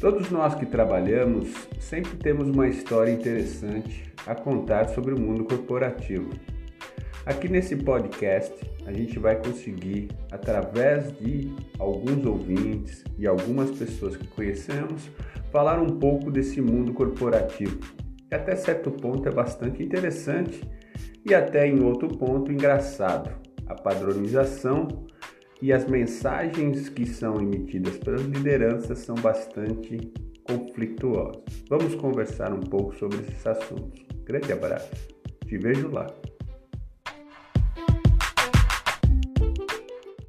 Todos nós que trabalhamos sempre temos uma história interessante a contar sobre o mundo corporativo. Aqui nesse podcast, a gente vai conseguir, através de alguns ouvintes e algumas pessoas que conhecemos, falar um pouco desse mundo corporativo, que até certo ponto é bastante interessante e até em outro ponto engraçado. A padronização e as mensagens que são emitidas pelas lideranças são bastante conflituosas. Vamos conversar um pouco sobre esses assuntos. Grande abraço. Te vejo lá.